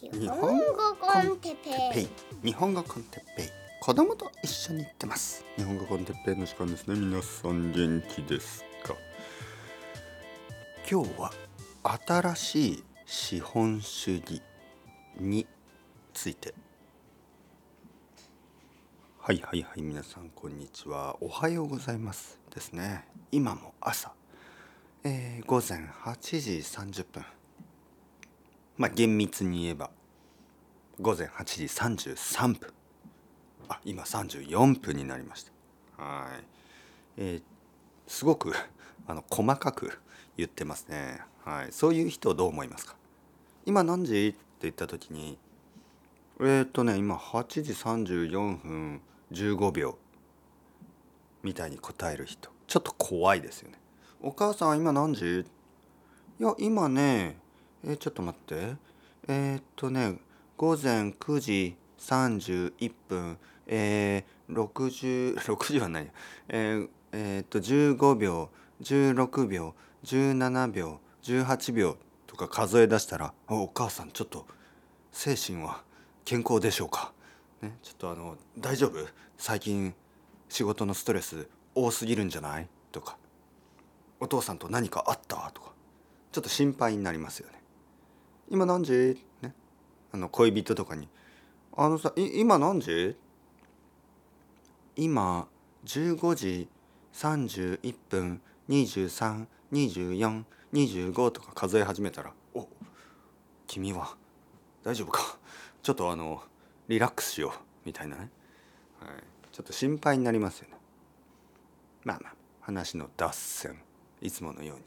日本語コンテッペイ。日本語コンテッペイ。子供と一緒に行ってます。日本語コンテッペイの時間ですね。皆さん元気ですか？今日は新しい資本主義について。はいはいはい皆さんこんにちは。おはようございますですね。今も朝、えー、午前8時30分まあ厳密に言えば午前8時33分。あ今34分になりました。はい、えー、すごくあの細かく言ってますね。はい。そういう人どう思いますか？今何時って言った時にえー、っとね今8時34分15秒。みたいに答える人。ちょっと怖いですよね。お母さん今何時？いや今ねえー、ちょっと待って。えー、っとね午前9時31分。えー、60 60 はないえー、えー、っと15秒16秒17秒18秒とか数え出したらお母さんちょっと精神は健康でしょうか、ね、ちょっとあの大丈夫？最近仕事のストレス多すぎるんじゃない？とか。お父さんと何かあった？とか。ちょっと心配になりますよね。今何時？ね。あの恋人とかに「あのさ今何時?」今15時31分232425とか数え始めたら「お君は。大丈夫か？ちょっとあのリラックスしよう」みたいなね、はい、ちょっと心配になりますよね。まあまあ話の脱線。いつものように。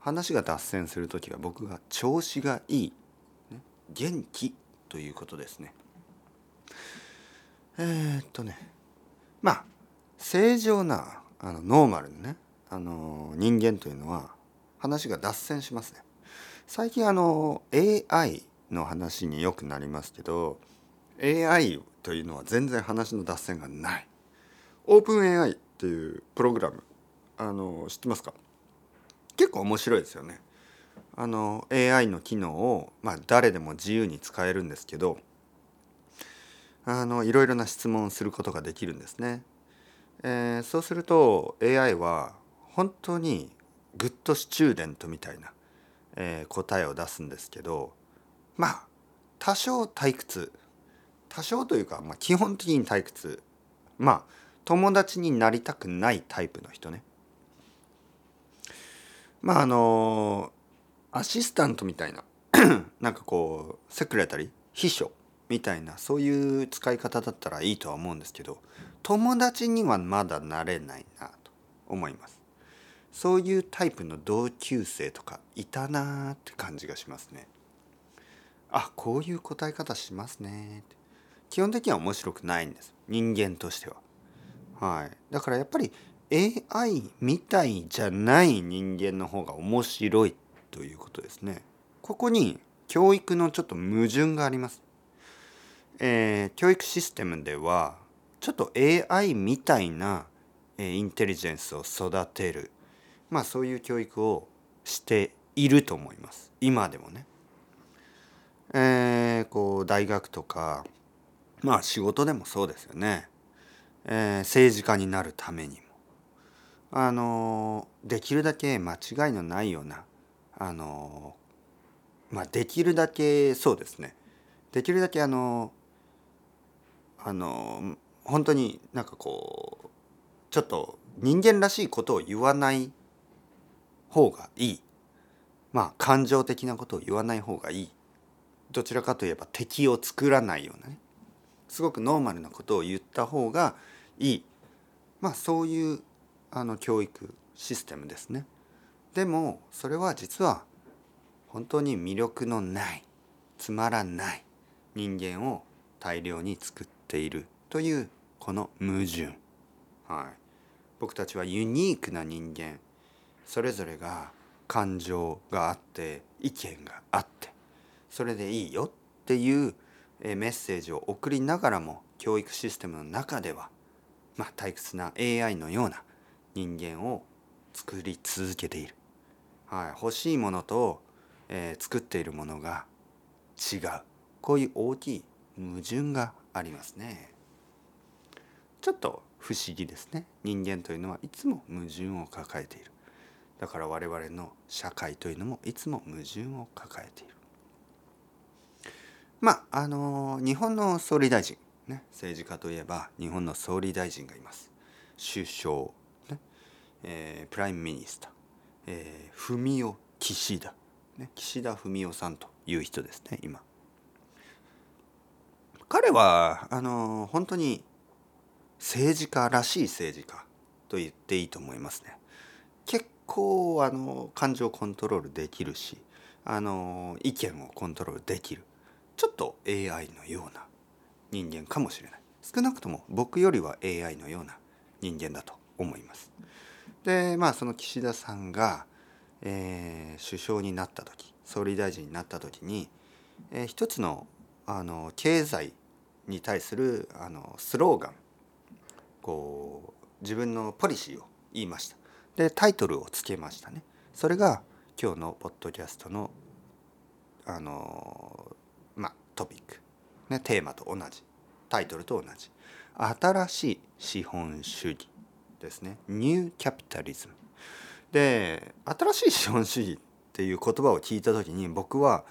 話が脱線する時は僕が調子がいい、元気ということですね。えー、っとねまあ正常なあのノーマルなねあの人間というのは話が脱線しますね。最近あの AI の話によくなりますけど AI というのは全然話の脱線がない。オープン AI っていうプログラムあの知ってますか？結構面白いですよね。あの AI の機能を、まあ、誰でも自由に使えるんですけどあのいろいろな質問をすることができるんですね。えー、そうすると AI は本当に good student みたいな、えー、答えを出すんですけどまあ多少退屈多少というか、まあ、基本的に退屈まあ友達になりたくないタイプの人ねまああのアシスタントみたいな なんかこう secretary 秘書みたいなそういう使い方だったらいいとは思うんですけど友達にはまだなれないなと思います。そういうタイプの同級生とかいたなって感じがしますね。あこういう答え方しますねって。基本的には面白くないんです。人間としては。はい。だからやっぱり AI みたいじゃない人間の方が面白いということですね。ここに教育のちょっと矛盾があります。えー、教育システムではちょっと AI みたいな、えー、インテリジェンスを育てるまあそういう教育をしていると思います。今でもね。えー、こう大学とかまあ仕事でもそうですよね。えー、政治家になるためにもあのできるだけ間違いのないようなあのまあできるだけそうですね。できるだけあのあの本当になんかこうちょっと人間らしいことを言わない方がいい。まあ感情的なことを言わない方がいい。どちらかといえば敵を作らないようなね。すごくノーマルなことを言った方がいい。まあそういうあの教育システムですね。でもそれは実は本当に魅力のないつまらない人間を大量に作っているというこの矛盾。はい、僕たちはユニークな人間それぞれが感情があって意見があってそれでいいよっていうメッセージを送りながらも教育システムの中ではまあ退屈な AI のような人間を作り続けている、はい、欲しいものと、えー、作っているものが違う。こういう大きい矛盾がありますね。ちょっと不思議ですね。人間というのはいつも矛盾を抱えている。だから我々の社会というのもいつも矛盾を抱えている。まああの日本の総理大臣ね。政治家といえば日本の総理大臣がいます。首相、えー、 Prime Minister、えー、文雄岸田、ね、岸田文雄さんという人ですね今彼はあの本当に政治家らしい政治家と言っていいと思いますね。結構あの感情コントロールできるしあの意見をコントロールできるちょっと AI のような人間かもしれない少なくとも僕よりは AI のような人間だと思います。でまあその岸田さんが、えー、首相になった時総理大臣になった時に、えー、一つのあの経済に対するあのスローガンこう自分のポリシーを言いました。でタイトルをつけましたね。それが今日のポッドキャストのあのまあトピック、ね、テーマと同じ。タイトルと同じ。新しい資本主義。ですね。ニューキャピタリズムで新しい資本主義っていう言葉を聞いた時に僕は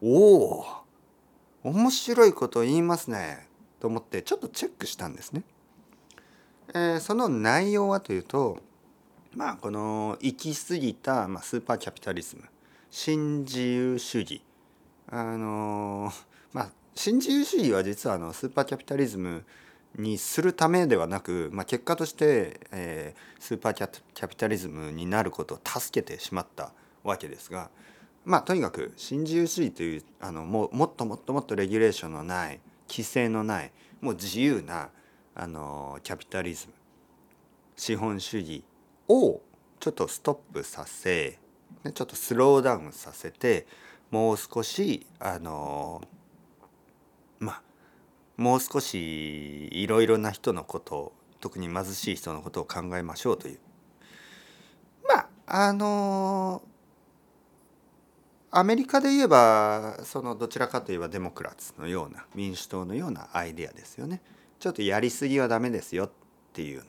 おお面白いことを言いますねと思ってちょっとチェックしたんですね。えー、その内容はというとまあこの行き過ぎた、まあ、スーパーキャピタリズム新自由主義。あのまあ新自由主義は実はあのスーパーキャピタリズムにするためではなく、まあ、結果として、えー、スーパーキャキャピタリズムになることを助けてしまったわけですがまあとにかく新自由主義というあのももっともっともっとレギュレーションのない規制のないもう自由なあのキャピタリズム資本主義をちょっとストップさせちょっとスローダウンさせてもう少しあのもう少しいろいろな人のこと特に貧しい人のことを考えましょうというまああのアメリカで言えばそのどちらかといえばデモクラツのような民主党のようなアイデアですよね。ちょっとやりすぎはダメですよっていう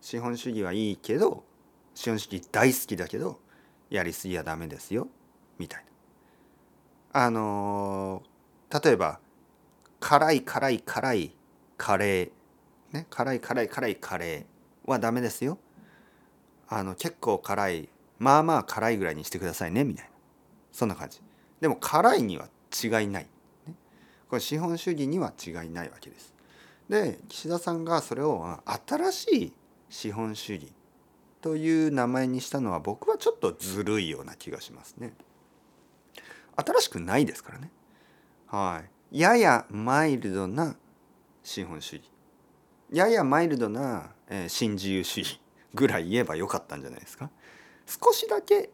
資本主義はいいけど資本主義大好きだけどやりすぎはダメですよみたいな。あの例えば辛い辛い辛いカレーね辛い辛い辛いカレーはダメですよ。あの結構辛いまあまあ辛いぐらいにしてくださいねみたいなそんな感じ。でも辛いには違いない。ね、これ資本主義には違いないわけです。で岸田さんがそれを新しい資本主義という名前にしたのは僕はちょっとずるいような気がしますね。新しくないですからね。はい。ややマイルドな資本主義。ややマイルドな、えー、新自由主義ぐらい言えばよかったんじゃないですか。少しだけ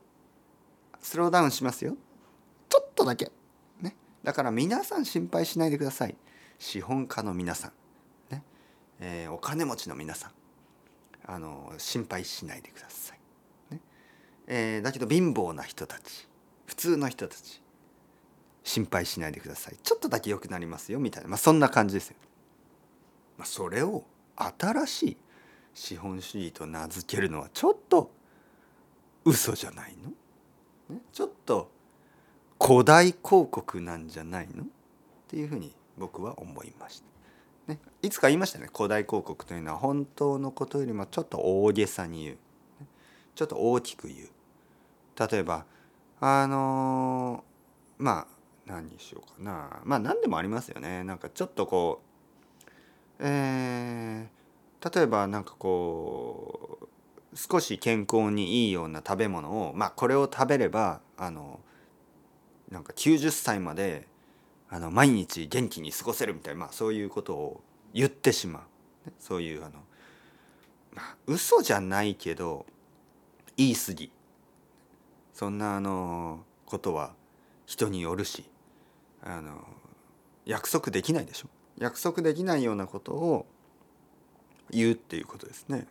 スローダウンしますよ。ちょっとだけ。ね。だから皆さん心配しないでください。資本家の皆さん。ね。えー、お金持ちの皆さん。あの心配しないでください。ねえー、だけど貧乏な人たち普通の人たち心配しないでください。ちょっとだけ良くなりますよみたいな、まあ、そんな感じですよ。まあ、それを新しい資本主義と名付けるのはちょっと嘘じゃないの、ね、ちょっと古代広告なんじゃないの？っていうふうに僕は思いました。ね、いつか言いましたね。古代広告というのは本当のことよりもちょっと大げさに言う。ちょっと大きく言う。例えばあのー、まあ何にしようかな。まあ何でもありますよね。なんかちょっとこうえー、例えばなんかこう少し健康にいいような食べ物をまあこれを食べればあのなんか90歳まであの毎日元気に過ごせるみたいな、まあ、そういうことを言ってしまう、ねそういうあのまあ嘘じゃないけど言い過ぎ。そんなあのことは人によるし。あの約束できないでしょ約束できないようなことを言うっていうことですね。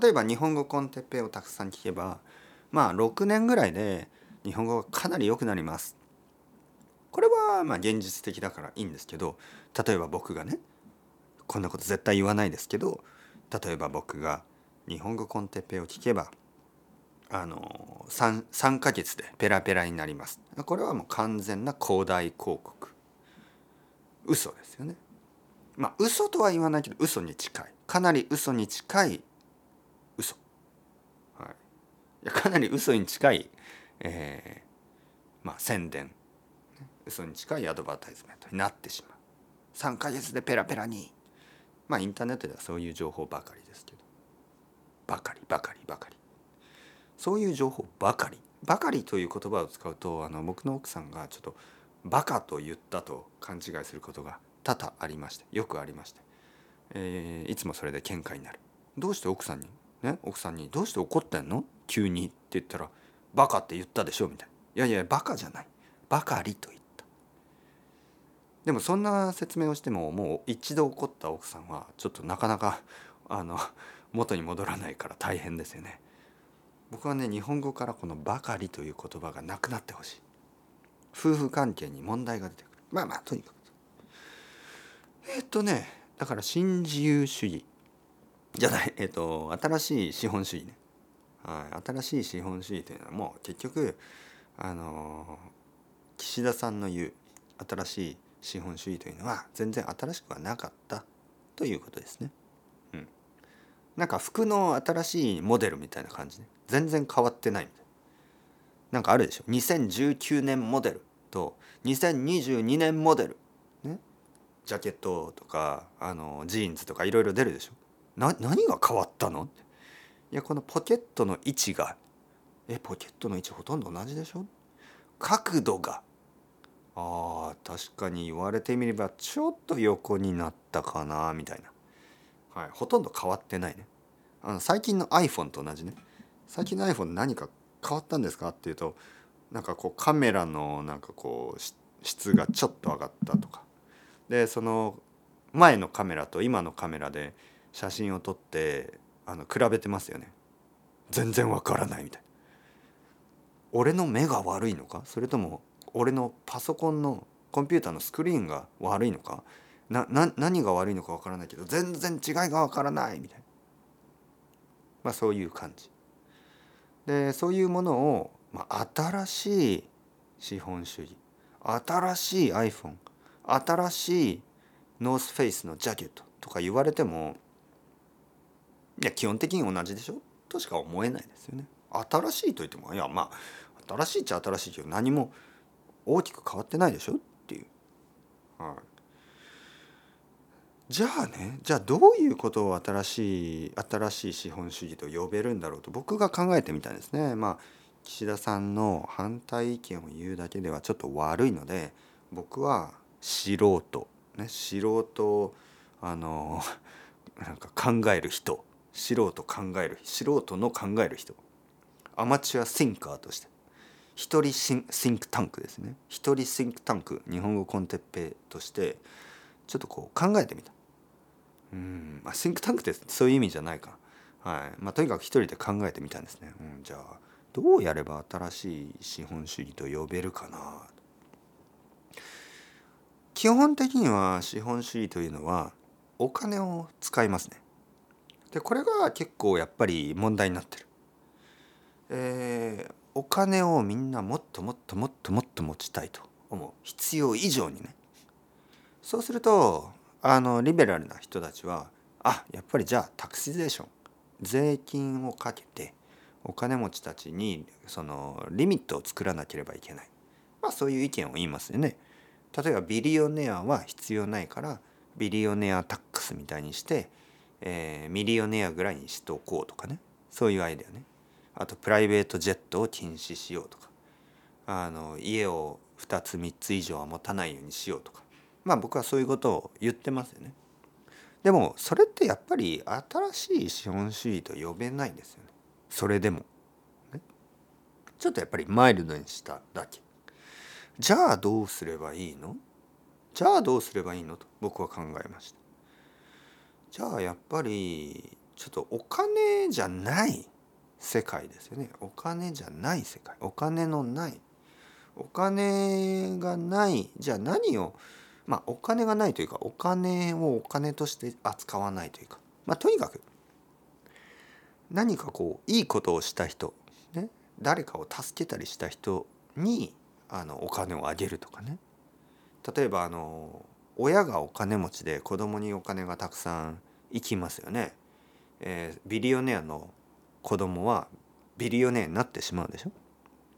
例えば日本語コンテッペをたくさん聞けばまあ6年ぐらいで日本語がかなり良くなりますこれはまあ現実的だからいいんですけど例えば僕がねこんなこと絶対言わないですけど例えば僕が日本語コンテッペを聞けばあの 3, 3ヶ月でペラペラになります。これはもう完全な広大広告。嘘ですよね。まあ嘘とは言わないけど嘘に近い。かなり嘘に近い。嘘。はい。いやかなり嘘に近い、えー、まあ宣伝。嘘に近いアドバタイズメントになってしまう。3ヶ月でペラペラに。まあインターネットではそういう情報ばかりですけど。ばかりばかりばかり。そういう情報ばかり。ばかりという言葉を使うとあの僕の奥さんがちょっとバカと言ったと勘違いすることが多々ありましてよくありまして、えー、いつもそれで喧嘩になる。どうして奥さんに？ね？奥さんに「どうして怒ってんの？急に」って言ったら「バカって言ったでしょ」みたいな「いやいやバカじゃない。ばかりと言った」でもそんな説明をしてももう一度怒った奥さんはちょっとなかなかあの元に戻らないから大変ですよね。僕はね日本語からこの「ばかり」という言葉がなくなってほしい。夫婦関係に問題が出てくる。まあまあとにかく。えっとねだから新自由主義じゃない えっと新しい資本主義ね。はい、新しい資本主義というのはもう結局あの岸田さんの言う新しい資本主義というのは全然新しくはなかったということですね。なんか服の新しいモデルみたいな感じね。全然変わってないみたいな。なんかあるでしょ。2019年モデルと2022年モデル、ね、ジャケットとかあのジーンズとかいろいろ出るでしょ。な何が変わったの？いやこのポケットの位置がえポケットの位置ほとんど同じでしょ？角度が。あ確かに言われてみればちょっと横になったかなみたいな、はい、ほとんど変わってないね。あの最近の iPhone と同じね。最近の iPhone 何か変わったんですかっていうとなんかこうカメラのなんかこう質がちょっと上がったとか。でその前のカメラと今のカメラで写真を撮ってあの比べてますよね。全然わからないみたい。俺の目が悪いのか？それとも俺のパソコンのコンピューターのスクリーンが悪いのか？なな何が悪いのかわからないけど全然違いがわからないみたいな、まあ、そういう感じ。でそういうものを、まあ、新しい資本主義新しい iPhone 新しいノースフェイスのジャケットとか言われてもいや基本的に同じでしょ？としか思えないですよね。新しいと言ってもいやまあ新しいっちゃ新しいけど何も大きく変わってないでしょ？っていう。はい、じゃあねじゃあどういうことを新しい新しい資本主義と呼べるんだろうと僕が考えてみたんですね。まあ岸田さんの反対意見を言うだけではちょっと悪いので僕は素人ね素人あの なんか考える人素人考える素人の考える人アマチュアシンカーとして一人シンシンクタンクですね一人シンクタンク日本語コンテッペとしてちょっとこう考えてみたうん。あシンクタンクってそういう意味じゃないか。はい。まあとにかく一人で考えてみたんですね、うん、じゃあどうやれば新しい資本主義と呼べるかな。基本的には資本主義というのはお金を使いますね。でこれが結構やっぱり問題になってる。えー、お金をみんなもっともっともっともっと持ちたいと思う。必要以上にね。そうするとあのリベラルな人たちはあやっぱりじゃあタクシゼーション税金をかけてお金持ちたちにそのリミットを作らなければいけない。まあそういう意見を言いますよね。例えばビリオネアは必要ないからビリオネアタックスみたいにしてえー、ミリオネアぐらいにしておこうとかね。そういうアイデアね。あとプライベートジェットを禁止しようとか。あの家を2つ3つ以上は持たないようにしようとか。まあ僕はそういうことを言ってますよね。でもそれってやっぱり新しい資本主義と呼べないんですよね。それでも。ね、ちょっとやっぱりマイルドにしただけ。じゃあどうすればいいの？じゃあどうすればいいの？と僕は考えました。じゃあやっぱりちょっとお金じゃない世界ですよねお金じゃない世界お金のないお金がないじゃあ何をまあお金がないというかお金をお金として扱わないというか。まあとにかく何かこういいことをした人、ね、誰かを助けたりした人にあのお金をあげるとかね。例えばあの親がお金持ちで子供にお金がたくさん行きますよね、えー、ビリオネアの子供はビリオネアになってしまうでしょ。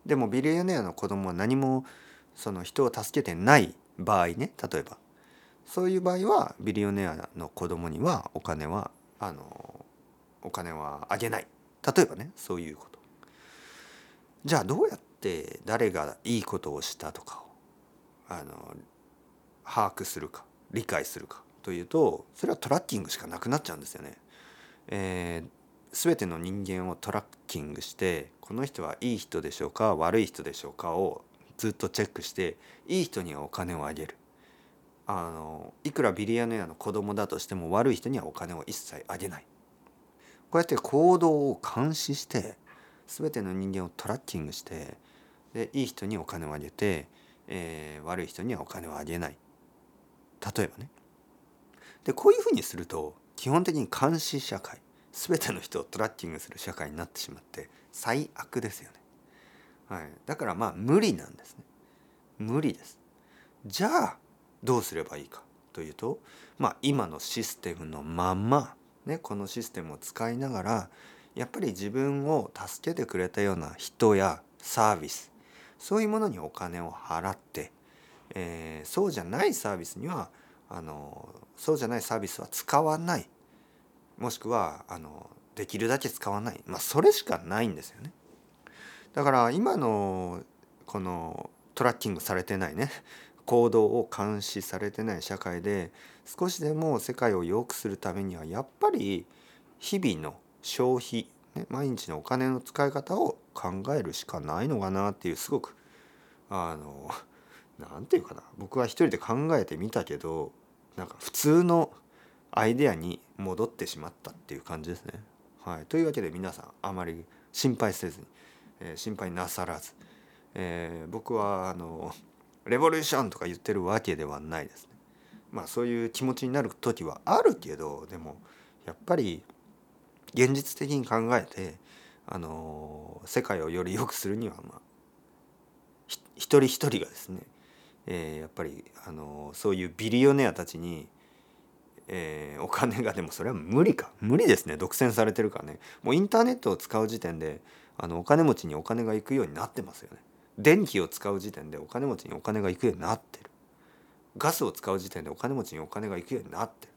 でもビリオネアの子供は何もその人を助けてない場合ね例えば。そういう場合はビリオネアの子供にはお金はあのお金はあげない。例えばねそういうこと。じゃあどうやって誰がいいことをしたとかをあの把握するか理解するかというとそれはトラッキングしかなくなっちゃうんですよね。えー、全ての人間をトラッキングしてこの人はいい人でしょうか悪い人でしょうかをずっとチェックしていい人にはお金をあげる。あのいくらビリヤネアの子供だとしても悪い人にはお金を一切あげない。こうやって行動を監視して全ての人間をトラッキングしてでいい人にお金をあげて、えー、悪い人にはお金をあげない。例えばね。でこういうふうにすると基本的に監視社会全ての人をトラッキングする社会になってしまって最悪ですよね。はい、だからまあ無理なんですね。無理です。じゃあどうすればいいかというとまあ今のシステムのまま、ね、このシステムを使いながらやっぱり自分を助けてくれたような人やサービスそういうものにお金を払って、えー、そうじゃないサービスにはあのそうじゃないサービスは使わないもしくはあのできるだけ使わないまあそれしかないんですよね。だから今のこのトラッキングされてないね。行動を監視されてない社会で少しでも世界を良くするためにはやっぱり日々の消費、ね、毎日のお金の使い方を考えるしかないのかなっていうすごくあの何て言うかな。僕は一人で考えてみたけどなんか普通のアイデアに戻ってしまったっていう感じですね。はい、というわけで皆さんあまり心配せずに、え、心配なさらず、えー、僕はあのレボリューションとか言ってるわけではないですね。まあそういう気持ちになる時はあるけどでもやっぱり現実的に考えてあの世界をより良くするにはまあ一人一人がですね、えー、やっぱりあのそういうビリオネアたちに、えー、お金がでもそれは無理か。無理ですね。独占されてるからね。もうインターネットを使う時点であのお金持ちにお金が行くようになってますよね。電気を使う時点でお金持ちにお金が行くようになってる。ガスを使う時点でお金持ちにお金が行くようになって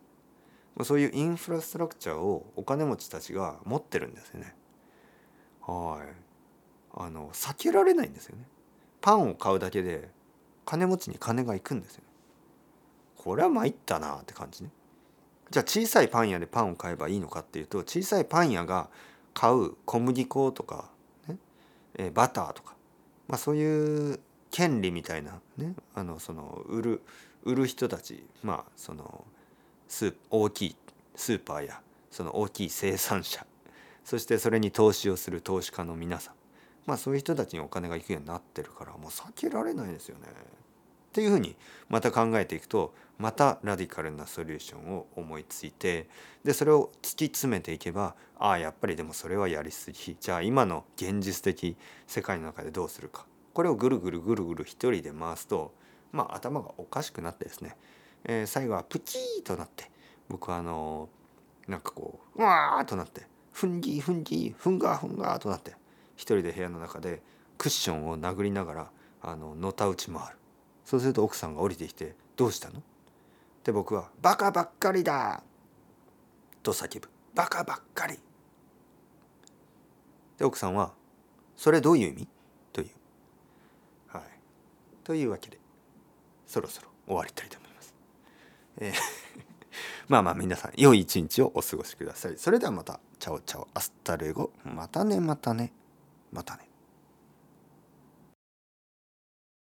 る。そういうインフラストラクチャーをお金持ちたちが持ってるんですよね。はい。あの避けられないんですよね。パンを買うだけで金持ちに金が行くんですよこれは参ったなって感じね。じゃあ小さいパン屋でパンを買えばいいのかっていうと小さいパン屋が買う小麦粉とか、ねえバターとかまあ、そういう権利みたいなねあのその売る売る人たちまあそのス大きいスーパーやその大きい生産者そしてそれに投資をする投資家の皆さんまあそういう人たちにお金が行くようになってるからもう避けられないですよね。っていうふうにまた考えていくとまたラディカルなソリューションを思いついてでそれを突き詰めていけばああやっぱりでもそれはやりすぎじゃあ今の現実的世界の中でどうするかこれをぐるぐるぐるぐる一人で回すとまあ頭がおかしくなってですね、えー、最後はプチーとなって僕はあのー、なんかこううわーとなってふんぎふんぎふんがふんがとなって一人で部屋の中でクッションを殴りながらあののたうち回る。そうすると奥さんが降りてきて「どうしたの?」で僕は「バカばっかりだ!」と叫ぶ「バカばっかり!」で奥さんは「それどういう意味?」というはいというわけでそろそろ終わりたいと思います。えー まあまあ皆さん良い一日をお過ごしください。それではまた ciao ciao hasta luego またねまたねまたね。